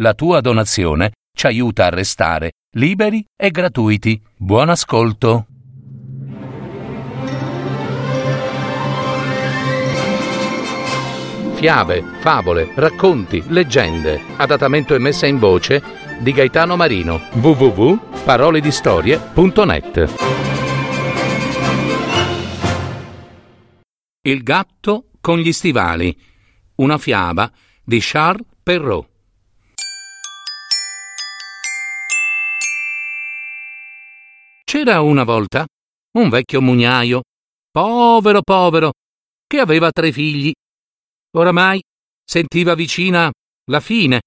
La tua donazione ci aiuta a restare liberi e gratuiti. Buon ascolto. Fiabe, favole, racconti, leggende. Adattamento e messa in voce di Gaetano Marino. www.paroledistorie.net Il gatto con gli stivali. Una fiaba di Charles Perrault. C'era una volta un vecchio mugnaio, povero povero, che aveva tre figli. Oramai sentiva vicina la fine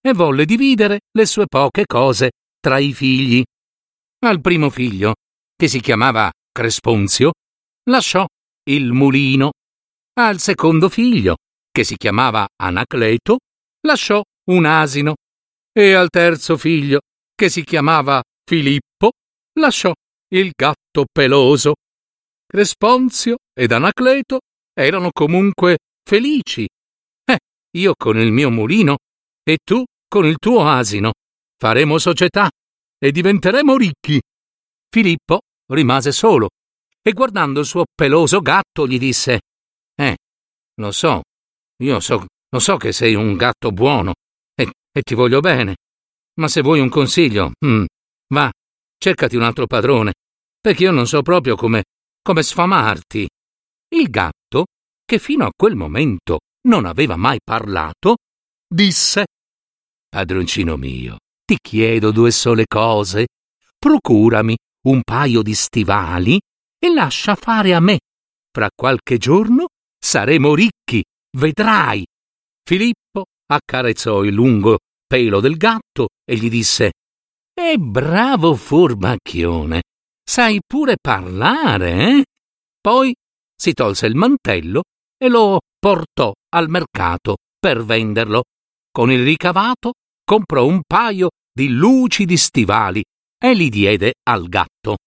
e volle dividere le sue poche cose tra i figli. Al primo figlio, che si chiamava Cresponzio, lasciò il mulino. Al secondo figlio, che si chiamava Anacleto, lasciò un asino. E al terzo figlio, che si chiamava Filippo, lasciò il gatto peloso. Cresponzio ed Anacleto erano comunque felici. Eh, io con il mio mulino e tu con il tuo asino. Faremo società e diventeremo ricchi. Filippo rimase solo e guardando il suo peloso gatto gli disse Eh, lo so, io so, lo so che sei un gatto buono e, e ti voglio bene, ma se vuoi un consiglio, mm, va, cercati un altro padrone, perché io non so proprio come, come sfamarti. Il gatto, che fino a quel momento non aveva mai parlato, disse Padroncino mio, ti chiedo due sole cose. Procurami un paio di stivali e lascia fare a me. Fra qualche giorno saremo ricchi, vedrai. Filippo accarezzò il lungo pelo del gatto e gli disse e bravo furbacchione, sai pure parlare, eh? Poi si tolse il mantello e lo portò al mercato per venderlo. Con il ricavato comprò un paio di lucidi stivali e li diede al gatto.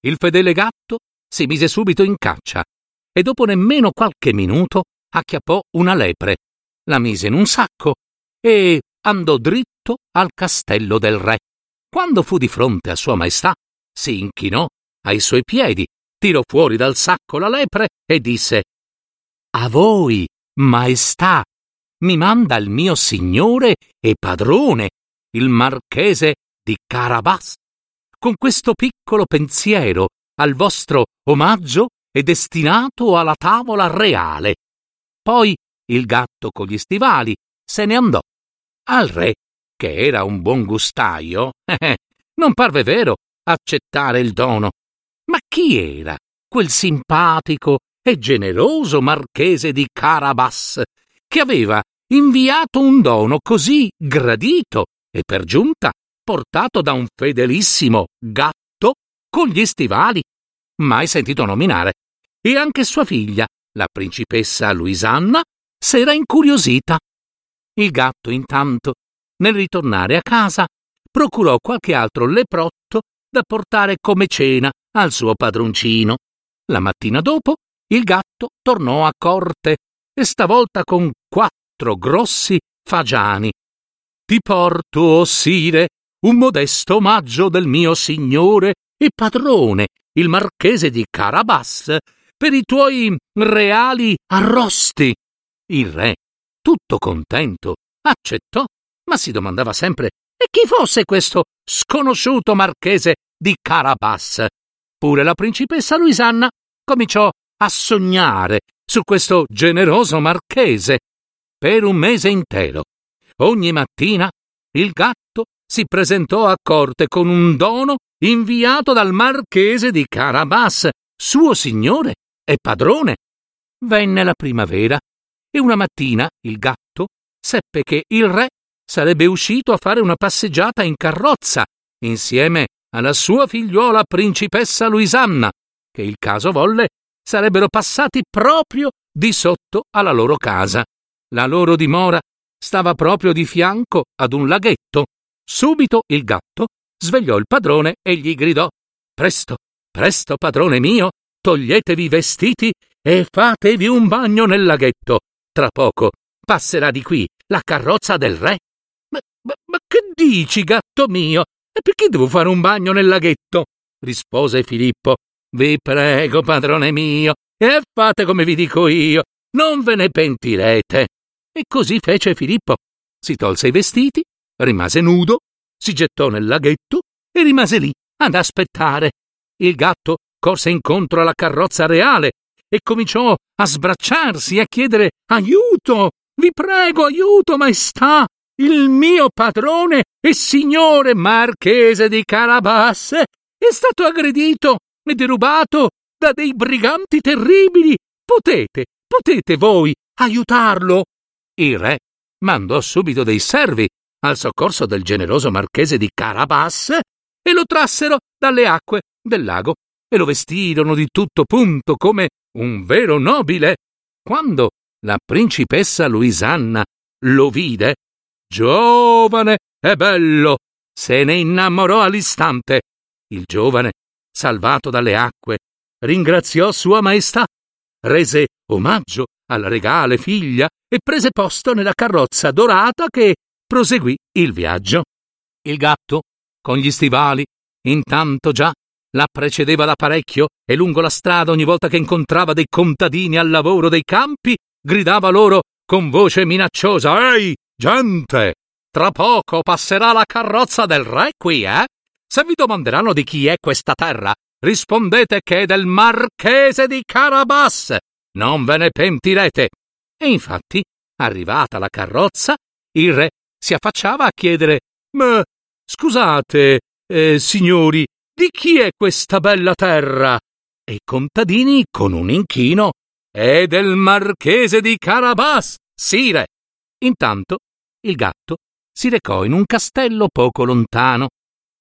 Il fedele gatto si mise subito in caccia e dopo nemmeno qualche minuto acchiappò una lepre, la mise in un sacco e andò dritto al castello del re. Quando fu di fronte a Sua Maestà, si inchinò ai suoi piedi, tirò fuori dal sacco la lepre e disse A voi, Maestà, mi manda il mio signore e padrone, il marchese di Carabas. Con questo piccolo pensiero al vostro omaggio è destinato alla tavola reale. Poi il gatto con gli stivali se ne andò. Al re che era un buon gustaio, eh, non parve vero accettare il dono. Ma chi era quel simpatico e generoso marchese di Carabas che aveva inviato un dono così gradito e per giunta portato da un fedelissimo gatto con gli stivali, mai sentito nominare, e anche sua figlia, la principessa Luisanna, s'era incuriosita. Il gatto, intanto, nel ritornare a casa, procurò qualche altro leprotto da portare come cena al suo padroncino. La mattina dopo il gatto tornò a corte e stavolta con quattro grossi fagiani. Ti porto, o sire, un modesto omaggio del mio signore e padrone, il marchese di Carabas, per i tuoi reali arrosti. Il re, tutto contento, accettò ma si domandava sempre e chi fosse questo sconosciuto marchese di Carabas. Pure la principessa Luisanna cominciò a sognare su questo generoso marchese per un mese intero. Ogni mattina il gatto si presentò a corte con un dono inviato dal marchese di Carabas, suo signore e padrone. Venne la primavera e una mattina il gatto seppe che il re sarebbe uscito a fare una passeggiata in carrozza insieme alla sua figliuola principessa Luisanna, che il caso volle sarebbero passati proprio di sotto alla loro casa. La loro dimora stava proprio di fianco ad un laghetto. Subito il gatto svegliò il padrone e gli gridò Presto, presto, padrone mio, toglietevi i vestiti e fatevi un bagno nel laghetto. Tra poco passerà di qui la carrozza del re dici, gatto mio? E perché devo fare un bagno nel laghetto? rispose Filippo. Vi prego, padrone mio, e fate come vi dico io, non ve ne pentirete. E così fece Filippo. Si tolse i vestiti, rimase nudo, si gettò nel laghetto e rimase lì ad aspettare. Il gatto corse incontro alla carrozza reale e cominciò a sbracciarsi e a chiedere aiuto. Vi prego, aiuto, maestà. Il mio padrone e signore marchese di Carabasse è stato aggredito e derubato da dei briganti terribili. Potete, potete voi aiutarlo? Il re mandò subito dei servi al soccorso del generoso marchese di Carabasse e lo trassero dalle acque del lago e lo vestirono di tutto punto come un vero nobile. Quando la principessa Luisanna lo vide, giovane e bello, se ne innamorò all'istante. Il giovane, salvato dalle acque, ringraziò Sua Maestà, rese omaggio alla regale figlia e prese posto nella carrozza dorata che proseguì il viaggio. Il gatto, con gli stivali, intanto già la precedeva da parecchio e lungo la strada ogni volta che incontrava dei contadini al lavoro dei campi, gridava loro con voce minacciosa Ehi, gente! Tra poco passerà la carrozza del re qui, eh? Se vi domanderanno di chi è questa terra, rispondete che è del marchese di Carabas. Non ve ne pentirete. E infatti, arrivata la carrozza, il re si affacciava a chiedere Ma scusate, eh, signori, di chi è questa bella terra? E i contadini, con un inchino, è del marchese di Carabas, sire. Intanto il gatto si recò in un castello poco lontano.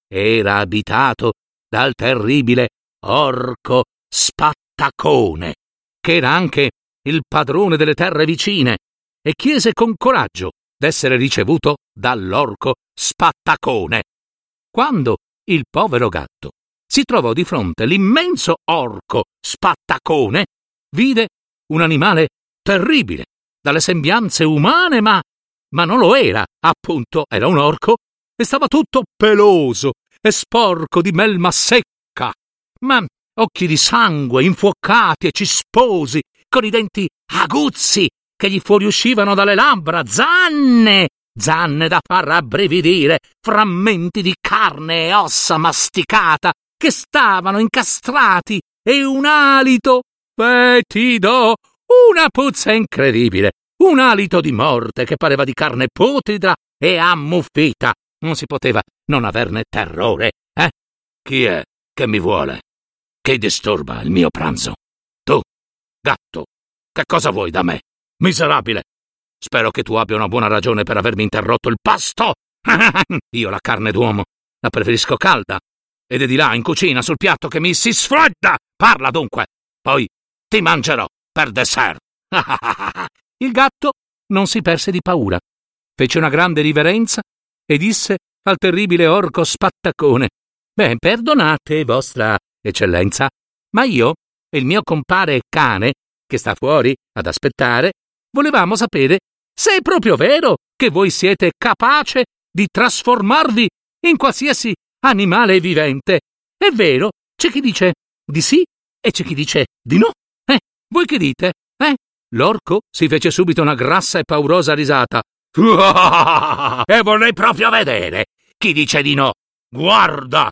Era abitato dal terribile orco Spattacone, che era anche il padrone delle terre vicine, e chiese con coraggio d'essere ricevuto dall'orco Spattacone. Quando il povero gatto si trovò di fronte all'immenso orco Spattacone, vide un animale terribile, dalle sembianze umane, ma ma non lo era, appunto, era un orco e stava tutto peloso e sporco di melma secca, ma occhi di sangue infuocati e cisposi, con i denti aguzzi che gli fuoriuscivano dalle labbra, zanne, zanne da far rabbrividire, frammenti di carne e ossa masticata che stavano incastrati e un alito fetido, una puzza incredibile un alito di morte che pareva di carne putrida e ammuffita. Non si poteva non averne terrore, eh? Chi è che mi vuole? Che disturba il mio pranzo? Tu, gatto, che cosa vuoi da me? Miserabile! Spero che tu abbia una buona ragione per avermi interrotto il pasto. Io la carne d'uomo la preferisco calda ed è di là in cucina sul piatto che mi si sfredda. Parla dunque, poi ti mangerò per dessert. Il gatto non si perse di paura. Fece una grande riverenza e disse al terribile orco spattacone: Beh, perdonate, vostra eccellenza, ma io e il mio compare cane, che sta fuori ad aspettare, volevamo sapere se è proprio vero che voi siete capace di trasformarvi in qualsiasi animale vivente. È vero? C'è chi dice di sì e c'è chi dice di no. Voi che dite? Eh? L'orco si fece subito una grassa e paurosa risata. e vorrei proprio vedere chi dice di no. Guarda!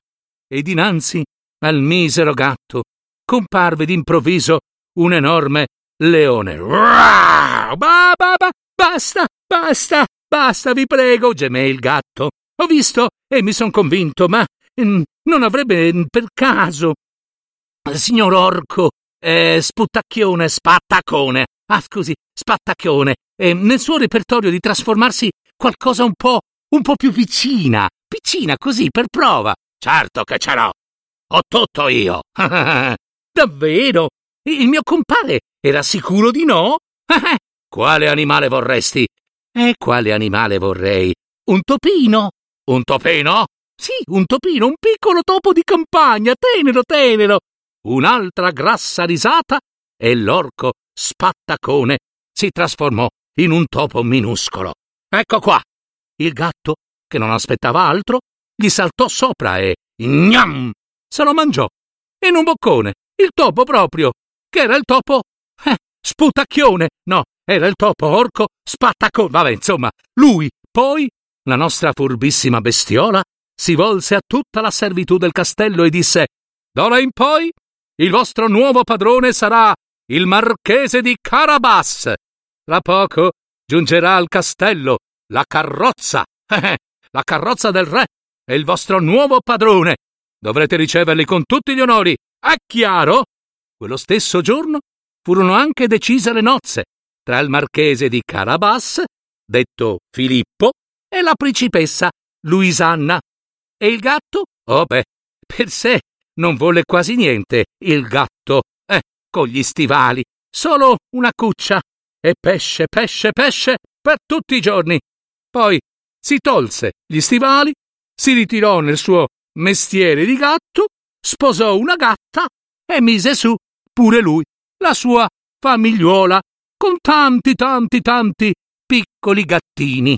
E dinanzi al misero gatto comparve d'improvviso un enorme leone. Ba, ba, ba, basta, basta, basta, vi prego, gemé il gatto. Ho visto e mi son convinto, ma mm, non avrebbe per caso. Signor orco, eh, sputtacchione, spattacone, ah scusi, spattacchione, eh, nel suo repertorio di trasformarsi qualcosa un po', un po' più piccina, piccina così, per prova. Certo che ce l'ho. Ho tutto io. Davvero? Il mio compare era sicuro di no? quale animale vorresti? E quale animale vorrei? Un topino? Un topino? Sì, un topino, un piccolo topo di campagna, tenero, tenero. Un'altra grassa risata e l'orco spattacone si trasformò in un topo minuscolo. Ecco qua. Il gatto che non aspettava altro, gli saltò sopra e gnam! se lo mangiò. In un boccone, il topo proprio, che era il topo eh, sputacchione, no, era il topo orco spattacone, vabbè, insomma, lui, poi, la nostra furbissima bestiola, si volse a tutta la servitù del castello e disse D'ora in poi il vostro nuovo padrone sarà il marchese di Carabas. Tra poco giungerà al castello la carrozza, la carrozza del re è il vostro nuovo padrone. Dovrete riceverli con tutti gli onori. È chiaro? Quello stesso giorno furono anche decise le nozze tra il marchese di Carabas, detto Filippo, e la principessa Luisanna. E il gatto? Oh beh, per sé non volle quasi niente il gatto, eh, con gli stivali, solo una cuccia, e pesce, pesce, pesce per tutti i giorni. Poi si tolse gli stivali, si ritirò nel suo mestiere di gatto, sposò una gatta e mise su pure lui la sua famigliuola con tanti, tanti, tanti piccoli gattini.